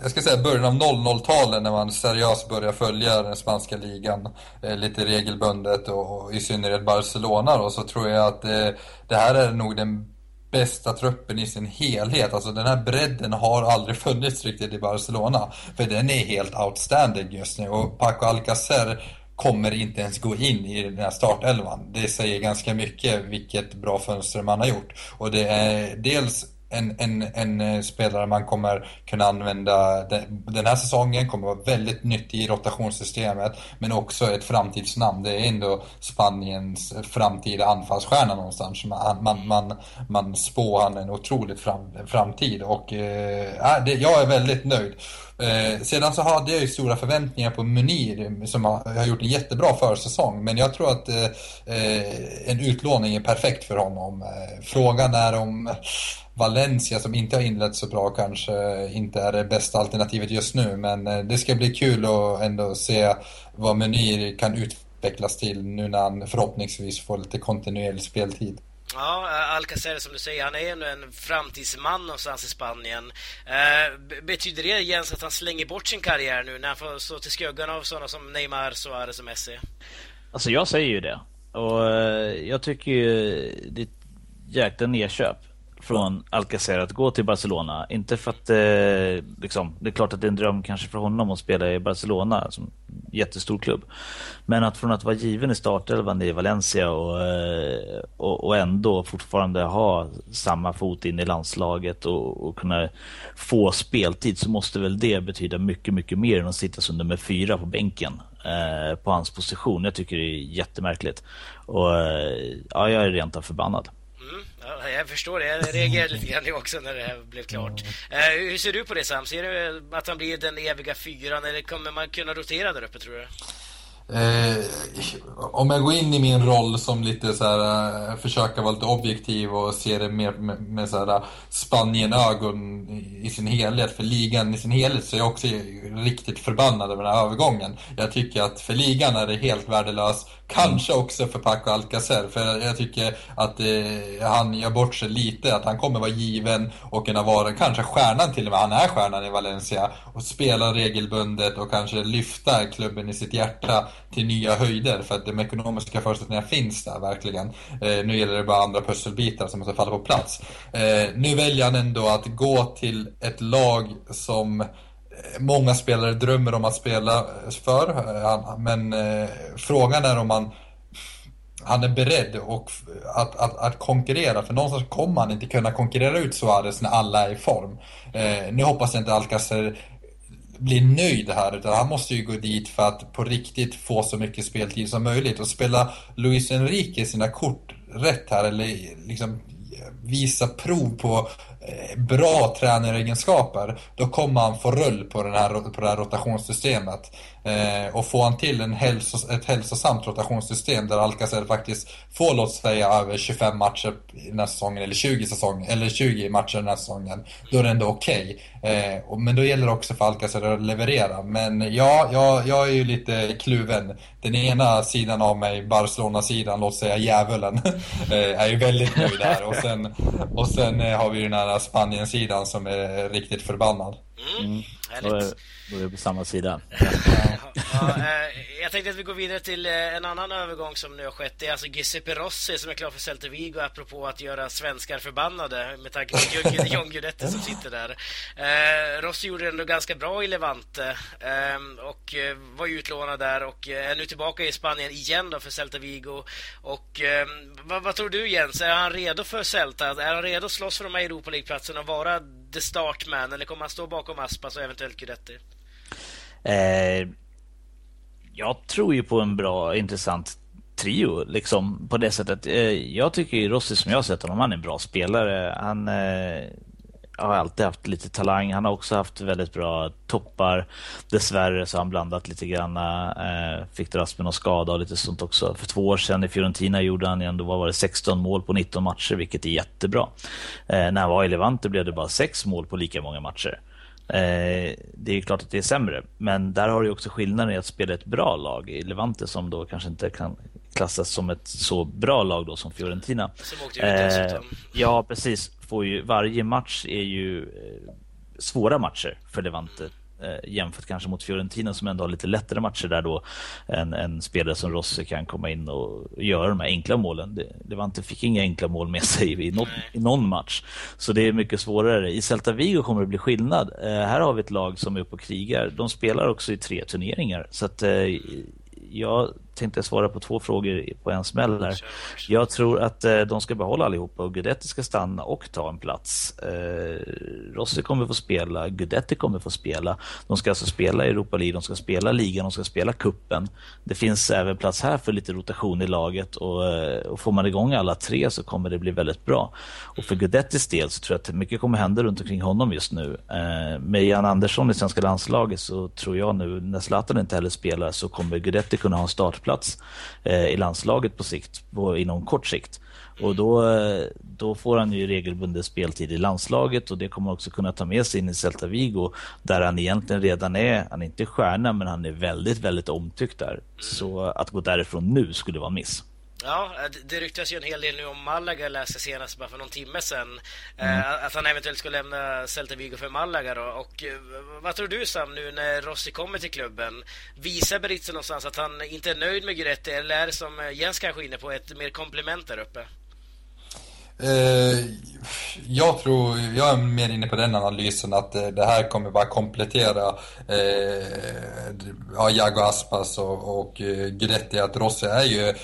jag ska säga början av 00-talet när man seriöst börjar följa den spanska ligan eh, lite regelbundet och, och, i synnerhet Barcelona då, så tror jag att eh, det här är nog den bästa truppen i sin helhet. Alltså den här bredden har aldrig funnits riktigt i Barcelona. För den är helt outstanding just nu och Paco Alcacer kommer inte ens gå in i den här startelvan. Det säger ganska mycket vilket bra fönster man har gjort. Och det är dels en, en, en eh, spelare man kommer kunna använda den, här säsongen, kommer vara väldigt nyttig i rotationssystemet, men också ett framtidsnamn. Det är ändå Spaniens framtida anfallsstjärna någonstans. Man, man, man, man spår han en otrolig fram, framtid och eh, äh, det, jag är väldigt nöjd. Eh, sedan så hade jag ju stora förväntningar på Munir som har, har gjort en jättebra försäsong. Men jag tror att eh, eh, en utlåning är perfekt för honom. Eh, frågan är om Valencia som inte har inlett så bra kanske inte är det bästa alternativet just nu. Men eh, det ska bli kul att ändå se vad Munir kan utvecklas till nu när han förhoppningsvis får lite kontinuerlig speltid. Ja, Alcacer som du säger, han är ändå en framtidsman någonstans i Spanien. Eh, betyder det Jens att han slänger bort sin karriär nu när han får stå till skuggan av sådana som Neymar, Suarez och Messi? Alltså jag säger ju det. Och eh, jag tycker ju det är ett jäkla nedköp från Alcacer att gå till Barcelona. Inte för att eh, liksom, det är klart att det är en dröm kanske för honom att spela i Barcelona som jättestor klubb. Men att från att vara given i startelvan i Valencia och, eh, och, och, ändå fortfarande ha samma fot in i landslaget och, och, kunna få speltid så måste väl det betyda mycket, mycket mer än att sitta som nummer fyra på bänken eh, på hans position. Jag tycker det är jättemärkligt. Och eh, ja, jag är rent av förbannad. Ja, jag förstår det. Jag reagerade lite grann också när det här blev klart. Uh, hur ser du på det Sam? Ser du att han blir den eviga fyran eller kommer man kunna rotera där uppe tror du? Eh, om jag går in i min roll som lite så här, eh, försöka vara lite objektiv och se det mer med, med så här eh, Spanien-ögon i, i sin helhet, för ligan i sin helhet, så är jag också riktigt förbannad över den här övergången. Jag tycker att för ligan är det helt värdelös. Kanske också för Paco Alcacer, för jag tycker att eh, han gör bort sig lite, att han kommer vara given och kunna vara kanske stjärnan till och med, han är stjärnan i Valencia, och spela regelbundet och kanske lyfta klubben i sitt hjärta till nya höjder, för att de ekonomiska förutsättningarna finns där verkligen. Eh, nu gäller det bara andra pusselbitar som måste falla på plats. Eh, nu väljer han ändå att gå till ett lag som många spelare drömmer om att spela för. Men eh, frågan är om han, han är beredd och att, att, att konkurrera. För någonstans kommer han inte kunna konkurrera ut Suarez när alla är i form. Eh, nu hoppas jag inte Alcacer blir nöjd här utan han måste ju gå dit för att på riktigt få så mycket speltid som möjligt och spela Luis Enrique sina kort rätt här eller liksom visa prov på bra tränaregenskaper, då kommer han få rull på, den här, på det här rotationssystemet. Eh, och får han till en hälsos, ett hälsosamt rotationssystem där Alcacer faktiskt får, låt säga, över 25 matcher den här säsongen, eller 20, säsong, eller 20 matcher den här säsongen, då är det ändå okej. Okay. Eh, men då gäller det också för Alcacer att leverera. Men ja, jag, jag är ju lite kluven. Den ena sidan av mig, Barcelona-sidan, låt säga djävulen, eh, är ju väldigt nöjd där. Och sen, och sen eh, har vi den här Spanien-sidan som är riktigt förbannad. Mm. Härligt. Då är vi på samma sida. ja, eh, jag tänkte att vi går vidare till eh, en annan övergång som nu har skett. Det är alltså Giuseppe Rossi som är klar för Celta Vigo apropå att göra svenskar förbannade med tanke på John Guidetti som sitter där. Eh, Rossi gjorde det ändå ganska bra i Levante ehm, och var utlånad där och är nu tillbaka i Spanien igen då för Celta Vigo. Och ehm, vad, vad tror du Jens? Är han redo för Celta? Är han redo att slåss för de här Europa League-platserna och vara the startman eller kommer han stå bakom Aspas och eventuellt Guidetti? Eh, jag tror ju på en bra, intressant trio liksom på det sättet. Eh, jag tycker ju Rossi som jag har sett honom, han är en bra spelare. Han eh, har alltid haft lite talang. Han har också haft väldigt bra toppar. Dessvärre så har han blandat lite grann. Eh, fick dras med någon skada och lite sånt också. För två år sedan i Fiorentina gjorde han ändå vad var det, 16 mål på 19 matcher, vilket är jättebra. Eh, när han var i Levante blev det bara 6 mål på lika många matcher. Eh, det är klart att det är sämre, men där har du också skillnaden i att spela ett bra lag i Levante som då kanske inte kan klassas som ett så bra lag då som Fiorentina. Som åkte ut eh, Ja, precis. Får ju, varje match är ju eh, svåra matcher för Levante eh, jämfört kanske mot Fiorentina som ändå har lite lättare matcher där då en, en spelare som Rossi kan komma in och göra de här enkla målen. Levante fick inga enkla mål med sig i, något, i någon match. Så det är mycket svårare. I Celta Vigo kommer det bli skillnad. Eh, här har vi ett lag som är uppe och krigar. De spelar också i tre turneringar. Så att eh, jag tänkte svara på två frågor på en smäll här. Jag tror att eh, de ska behålla allihopa och Gudetti ska stanna och ta en plats. Eh, Rossi kommer få spela, Gudetti kommer få spela. De ska alltså spela Europa League, de ska spela ligan, de ska spela kuppen. Det finns även plats här för lite rotation i laget och, eh, och får man igång alla tre så kommer det bli väldigt bra. Och för Gudettis del så tror jag att mycket kommer hända runt omkring honom just nu. Eh, med Jan Andersson i svenska landslaget så tror jag nu, när Zlatan inte heller spelar, så kommer Gudetti kunna ha en startplats plats eh, i landslaget på sikt, på, inom kort sikt. Och då, då får han ju regelbunden speltid i landslaget och det kommer också kunna ta med sig in i Celta Vigo där han egentligen redan är, han är inte stjärna men han är väldigt, väldigt omtyckt där. Så att gå därifrån nu skulle vara miss. Ja, det ryktas ju en hel del nu om Malaga, läste senast bara för någon timme sedan. Mm. Eh, att han eventuellt skulle lämna Celta Vigo för Malaga då. Och eh, vad tror du Sam, nu när Rossi kommer till klubben? Visar Berizzo någonstans att han inte är nöjd med Guidetti eller är det som eh, Jens kanske är inne på, ett mer komplement där uppe? Eh, jag tror, jag är mer inne på den analysen att eh, det här kommer bara komplettera eh, ja, Jago Aspas och, och eh, Guidetti. Att Rossi är ju,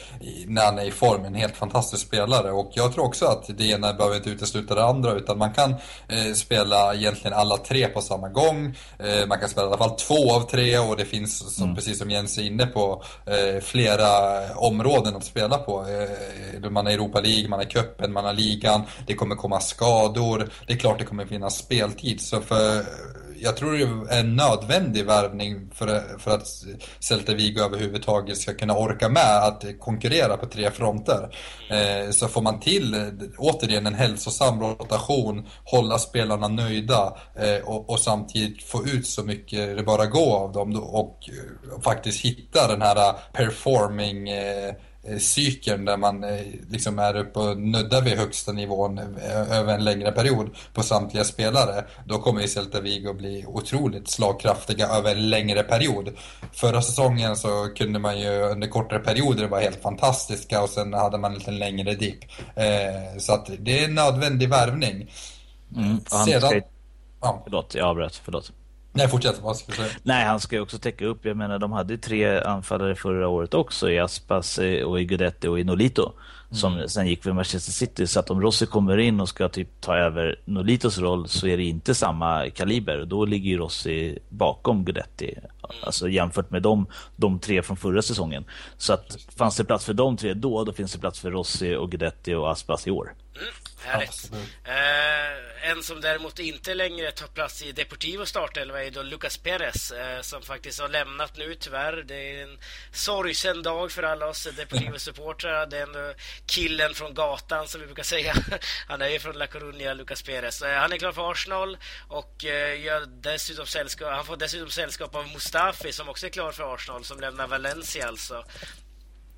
när han är i form, en helt fantastisk spelare. Och jag tror också att det ena behöver inte utesluta det andra, utan man kan eh, spela egentligen alla tre på samma gång. Eh, man kan spela i alla fall två av tre och det finns, som, mm. precis som Jens är inne på, eh, flera områden att spela på. man har Europa League, man har cupen, man har ligan, det kommer komma skador, det är klart det kommer finnas speltid. Så för, jag tror det är en nödvändig värvning för, för att Celta Vigo överhuvudtaget ska kunna orka med att konkurrera på tre fronter. Eh, så får man till, återigen, en hälsosam rotation, hålla spelarna nöjda eh, och, och, samtidigt få ut så mycket det bara går av dem och, och faktiskt hitta den här eh, performing eh, cykeln där man eh, liksom är uppe och nuddar vid högsta nivån eh, över en längre period på samtliga spelare. Då kommer ju Celta Vigo bli otroligt slagkraftiga över en längre period. Förra säsongen så kunde man ju under kortare perioder vara helt fantastiska och sen hade man en lite längre dipp. Så att det är en nödvändig värvning. Mm, Sedan... Ska... Ja. Förlåt, jag avbröt. Förlåt. Nej, fortsätt. Vad ska säga? Nej, han ska ju också täcka upp. Jag menar, de hade tre anfallare förra året också i Aspas eh, och i Gudetti och i Nolito. Som mm. sen gick för Manchester City. Så att om Rossi kommer in och ska typ ta över Nolitos roll så är det inte samma kaliber. Då ligger ju Rossi bakom Gudetti. Alltså jämfört med de, de tre från förra säsongen. Så att fanns det plats för de tre då, då finns det plats för Rossi och Gudetti och Aspas i år. Mm. Härligt. Eh, en som däremot inte längre tar plats i Deportivo startelva är då Lucas Perez eh, som faktiskt har lämnat nu tyvärr. Det är en sorgsen dag för alla oss Deportivo-supportrar. Det är ändå killen från gatan som vi brukar säga. Han är ju från La Coruña, Lucas Perez. Eh, han är klar för Arsenal och eh, gör dessutom sällskap, han får dessutom sällskap av Mustafi som också är klar för Arsenal som lämnar Valencia alltså.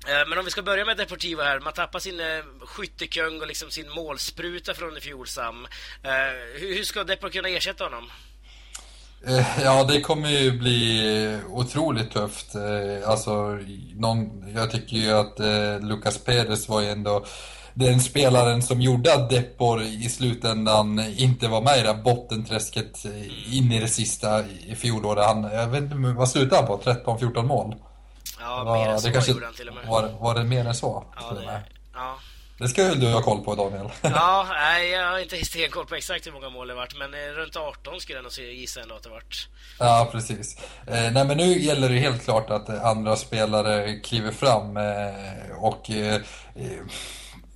Eh, men om vi ska börja med Deportivo här. Man tappar sin eh, skyttekung och liksom sin målspruta från i fjol, Sam. Eh, hur ska Deportivo kunna ersätta honom? Ja, det kommer ju bli otroligt tufft. Alltså, någon, jag tycker ju att Lucas Pérez var ju ändå den spelaren som gjorde att Depor i slutändan inte var med i det här bottenträsket in i det sista i fjol. Han, jag vet inte, vad slutade han på? 13-14 mål? Ja, mer än så kanske, gjorde han till och med. Var, var det mer än så? Ja, det, ja. det ska väl du ha koll på, Daniel? ja, nej, jag har inte stenkoll på exakt hur många mål det varit, men eh, runt 18 skulle jag nog gissa ändå att det varit. Ja, precis. Eh, nej, men nu gäller det helt klart att andra spelare kliver fram eh, och eh,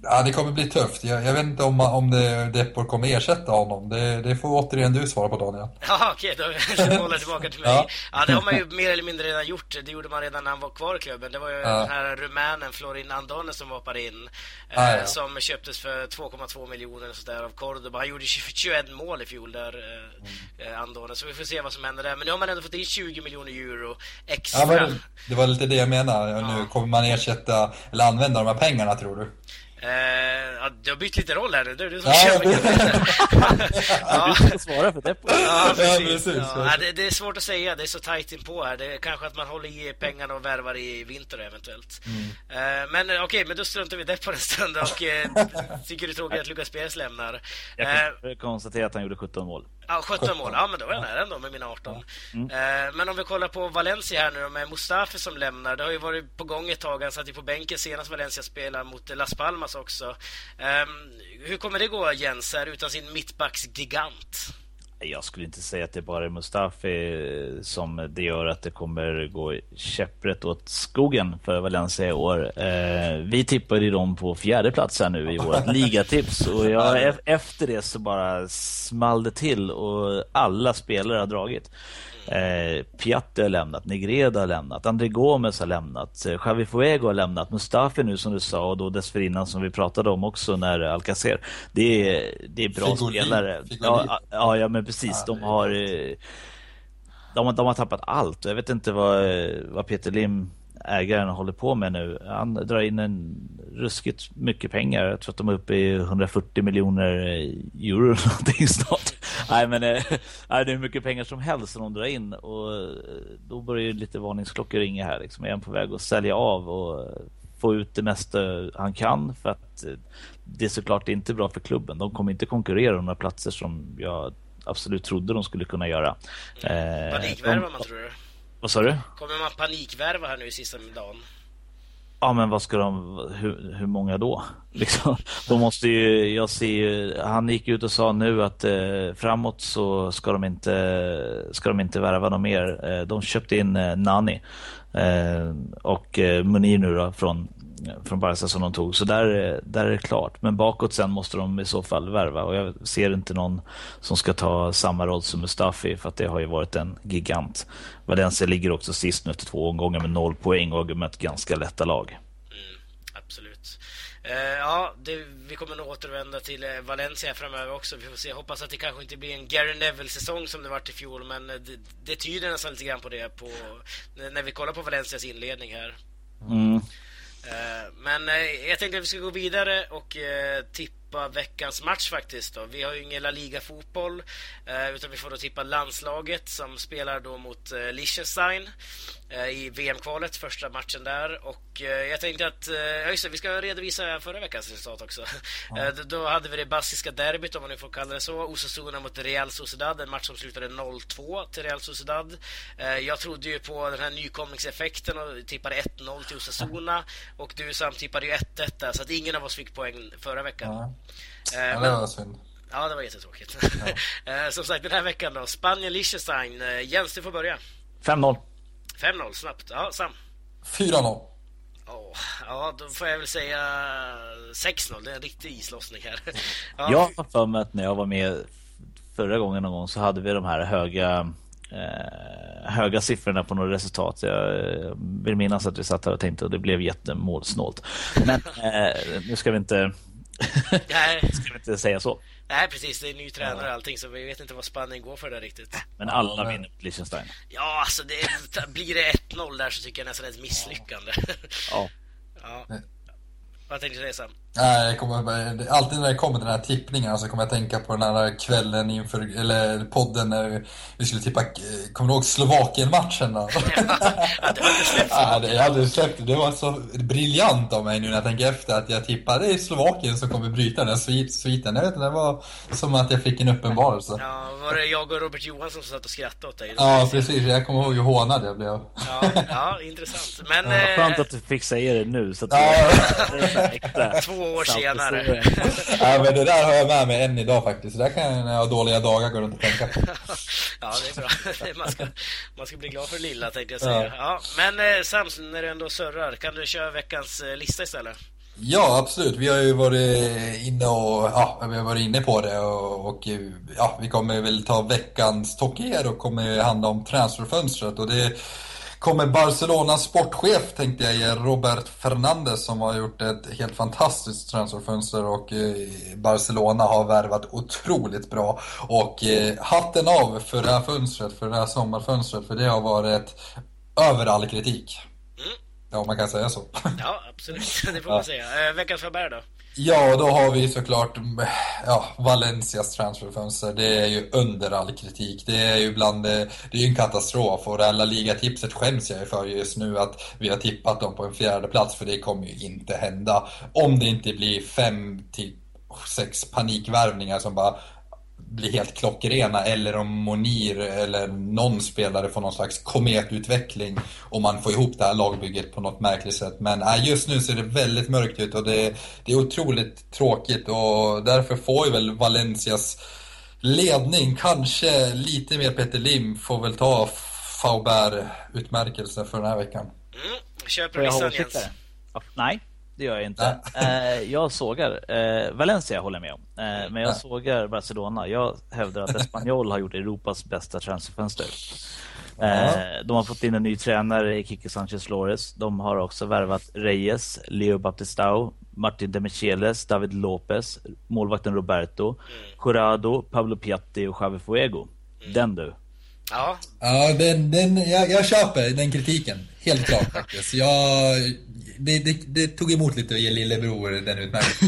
Ja, det kommer bli tufft. Jag, jag vet inte om, om det, Depor kommer ersätta honom. Det, det får återigen du svara på Daniel. Ja, okej, okay, då bollar tillbaka till mig. ja. ja. det har man ju mer eller mindre redan gjort. Det gjorde man redan när han var kvar i klubben. Det var ju ja. den här rumänen Florin Andone som hoppade in. Ja, eh, som köptes för 2,2 miljoner sådär av Cordoba. Han gjorde 21 mål i fjol där, eh, mm. Andone. Så vi får se vad som händer där. Men nu har man ändå fått in 20 miljoner euro extra. Det var lite det jag menade. Nu kommer man ersätta, eller använda de här pengarna tror du? Eh, ja, du har bytt lite roll här nu. Det är du som ja, kör ja. Du ska svara för det. På. Ja, precis. Ja, det, det, är svårt att säga. Det är så tajt inpå här. Det är kanske att man håller i pengarna och värvar i vinter eventuellt. Mm. Eh, men eh, okej, okay, men då struntar vi det på en stund och eh, tycker du tråkigt att Lukas Pérez lämnar. Jag kan eh, konstatera att han gjorde 17 mål. Ja, 17 mål. Ja, men då var jag nära ändå med mina 18. Mm. Eh, men om vi kollar på Valencia här nu med Mustafi som lämnar. Det har ju varit på gång ett tag. Han satt ju på bänken senast Valencia spelade mot Las Palmas också. Eh, hur kommer det gå, Jens, här utan sin mittbacksgigant? Jag skulle inte säga att det bara är Mustafi som det gör att det kommer gå käpprätt åt skogen för Valencia i år. Eh, vi tippade ju dem på fjärde plats här nu i vårt ligatips och jag, efter det så bara small det till och alla spelare har dragit. Eh, Piatti har lämnat, Negreda har lämnat, André Gomes har lämnat, eh, Javi Fuego har lämnat, Mustafi nu som du sa och då dessförinnan som vi pratade om också när Alcacer. Det är, det är bra Figoli, spelare. Ja, ja, ja, men precis. Ja, de har eh, de, de har tappat allt. Jag vet inte vad, vad Peter Lim ägaren håller på med nu. Han drar in en ruskigt mycket pengar. Jag tror att de är uppe i 140 miljoner euro eller någonting snart. Nej, men äh, det är hur mycket pengar som helst som de drar in och eh, då börjar ju lite varningsklockor ringa här. Liksom. Är han på väg att sälja av och få ut det mesta han kan för att eh, det är såklart inte bra för klubben. De kommer inte konkurrera om några platser som jag absolut trodde de skulle kunna göra. Mm. Panikvärva man tror du? Vad sa du? Kommer man panikvärva här nu i sista dagen? Ja, men vad ska de, hur, hur många då? Liksom, de måste ju, jag ser ju, han gick ut och sa nu att eh, framåt så ska de inte, ska de inte värva något mer. Eh, de köpte in eh, Nani eh, och eh, Munir nu då från från Barca som de tog. Så där, där är det klart. Men bakåt sen måste de i så fall värva och jag ser inte någon som ska ta samma roll som Mustafi för att det har ju varit en gigant. Valencia ligger också sist nu efter två omgångar med noll poäng och har mött ganska lätta lag. Mm, absolut. Uh, ja, det, vi kommer nog återvända till uh, Valencia framöver också. Vi får se. Hoppas att det kanske inte blir en Gary Neville-säsong som det var i fjol, men uh, det, det tyder nästan lite grann på det på, när vi kollar på Valencias inledning här. Mm. Eh, men eh, jag tänkte att vi ska gå vidare och eh, tippa tippa veckans match faktiskt. Då. Vi har ju ingen La Liga-fotboll, eh, utan vi får då tippa landslaget som spelar då mot eh, Liechtenstein eh, i VM-kvalet, första matchen där. Och jag tänkte att, ja just det, vi ska redovisa förra veckans resultat också. Ja. då hade vi det baskiska derbyt, om man nu får kalla det så. Osasuna mot Real Sociedad, en match som slutade 0-2 till Real Sociedad. jag trodde ju på den här nykomlingseffekten och tippade 1-0 till Osasuna. Och du Sam tippade ju 1-1 där, så att ingen av oss fick poäng förra veckan. Ja, eh, ja det var synd. Ja, det var jättetråkigt. Ja. Eh, som sagt, den här veckan då. Spanien-Liechtenstein. Eh, Jens, du får börja. 5-0. 5-0, snabbt. Ja, Sam? 4-0. Oh, ja, då får jag väl säga 6-0. Det är en riktig islossning här. Ja. Jag har för mig att när jag var med förra gången någon gång så hade vi de här höga eh, höga siffrorna på några resultat. Jag eh, vill minnas att vi satt här och tänkte och det blev jättemålsnålt. Men eh, nu ska vi inte ska vi inte säga så. Nej, precis. Det är ny tränare och allting, så vi vet inte vad Spanien går för där riktigt. Men alla vinner mot Liechtenstein. Ja, alltså det, blir det 1-0 där så tycker jag nästan det är ett misslyckande. Ja. ja. Vad tänkte du säga Sam? Nej, jag kommer, alltid när det kommer den här tippningen så kommer jag tänka på den här kvällen inför, eller podden när vi skulle tippa, kommer du ihåg Slovakien-matchen då? ja, det. Ja, det, jag hade släppt det. var så briljant av mig nu när jag tänker efter att jag tippade det är Slovakien som kommer bryta den här sviten. Jag vet inte, det var som att jag fick en uppenbarelse. Ja, var det jag och Robert Johansson som satt och skrattade åt dig? Ja, precis. Jag kommer ihåg hur hånad jag blev. Ja, ja intressant. Men... Ja, eh... Skönt att du fick säga det nu så att ja. det är äkta. Två år senare. ja, men det där har jag med mig än idag faktiskt. Det där kan jag när jag har dåliga dagar gå runt och tänka på. ja, det är bra. Man ska, man ska bli glad för det lilla tänkte jag säga. Ja. ja men eh, Samson, när du ändå surrar, kan du köra veckans eh, lista istället? Ja, absolut. Vi har ju varit inne och ja, vi har varit inne på det och, och ja, vi kommer väl ta veckans Tokier och kommer handla om transferfönstret och det kommer Barcelonas sportchef tänkte jag ge, Robert Fernandes som har gjort ett helt fantastiskt transferfönster och eh, Barcelona har värvat otroligt bra. Och eh, hatten av för det här fönstret, för det här sommarfönstret, för det har varit över all kritik. Mm. Ja, man kan säga så. Ja, absolut. Det får man ja. säga. Eh, veckans förbär då? Ja, då har vi såklart ja, Valencias transferfönster. Det är ju under all kritik. Det är ju bland eh, det, är ju en katastrof och det här La Liga-tipset skäms jag ju för just nu att vi har tippat dem på en fjärde plats för det kommer ju inte hända. Om det inte blir fem till sex panikvärvningar som bara blir helt klockrena eller om Monir eller någon spelare får någon slags kometutveckling och man får ihop det här lagbygget på något märkligt sätt. Men äh, just nu ser det väldigt mörkt ut och det, det är otroligt tråkigt och därför får ju väl Valencias ledning, kanske lite mer Peter Lim, får väl ta Faubert-utmärkelsen för den här veckan. Mm. Köper du Jens? Nej det gör jag inte. Eh, jag sågar eh, Valencia håller jag med om. Eh, men jag sågar Barcelona. Jag hävdar att Espanyol har gjort Europas bästa transferfönster. Eh, de har fått in en ny tränare, Kike Sanchez Flores. De har också värvat Reyes, Leo Baptistao, Martin Demicheles, David Lopez, målvakten Roberto, mm. Jurado, Pablo Piatti och Javi Fuego. Mm. Den du. Ja, ja den, den, jag, jag köper den kritiken. Helt klart faktiskt. Jag, det, det, det, tog emot lite att ge lillebror den utmärkelsen.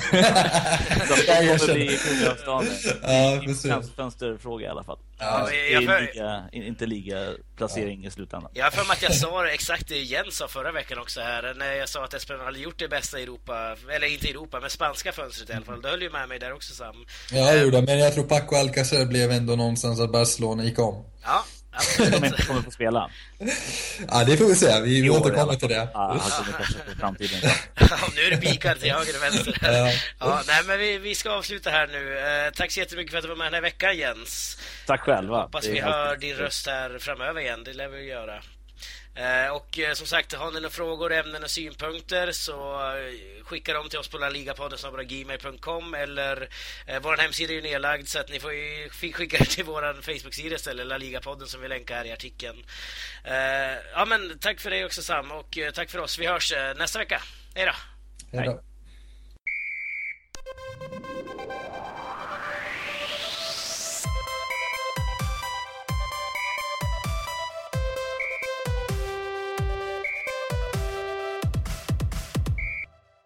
Bli kunskapsdagen. Ja, precis. Fönsterfråga i alla fall. Ja, jag för... liga, inte ligaplacering ja. i slutändan. Jag har för mig att jag sa exakt det Jens sa förra veckan också här. När jag sa att Espanol hade gjort det bästa i Europa, eller inte Europa, men spanska fönstret i alla fall. Du höll ju med mig där också Sam. Ja, jag gjorde men jag tror Paco Alcacer blev ändå någonstans att Barcelona gick om. Ja, de inte kommer få spela. Ja, det får vi se. Vi, vi återkommer till det. Ja, han kommer kanske för framtiden. ja, nu är det bikar till höger och vänster. Ja. ja, nej, men vi, vi ska avsluta här nu. Eh, tack så jättemycket för att du var med den här veckan, Jens. Tack själva. Hoppas vi hör din röst här framöver igen. Det lär vi göra. Eh, och eh, som sagt, har ni några frågor, ämnen och synpunkter så eh, skicka dem till oss på laligapodden.gmail.com eller vår hemsida är ju nedlagd så att ni får ju skicka det till vår Facebook-sida istället, LaLigaPodden som vi länkar här i artikeln. Ja men tack för dig också Sam och tack för oss. Vi hörs nästa vecka. Hej då! Hej då. Hej.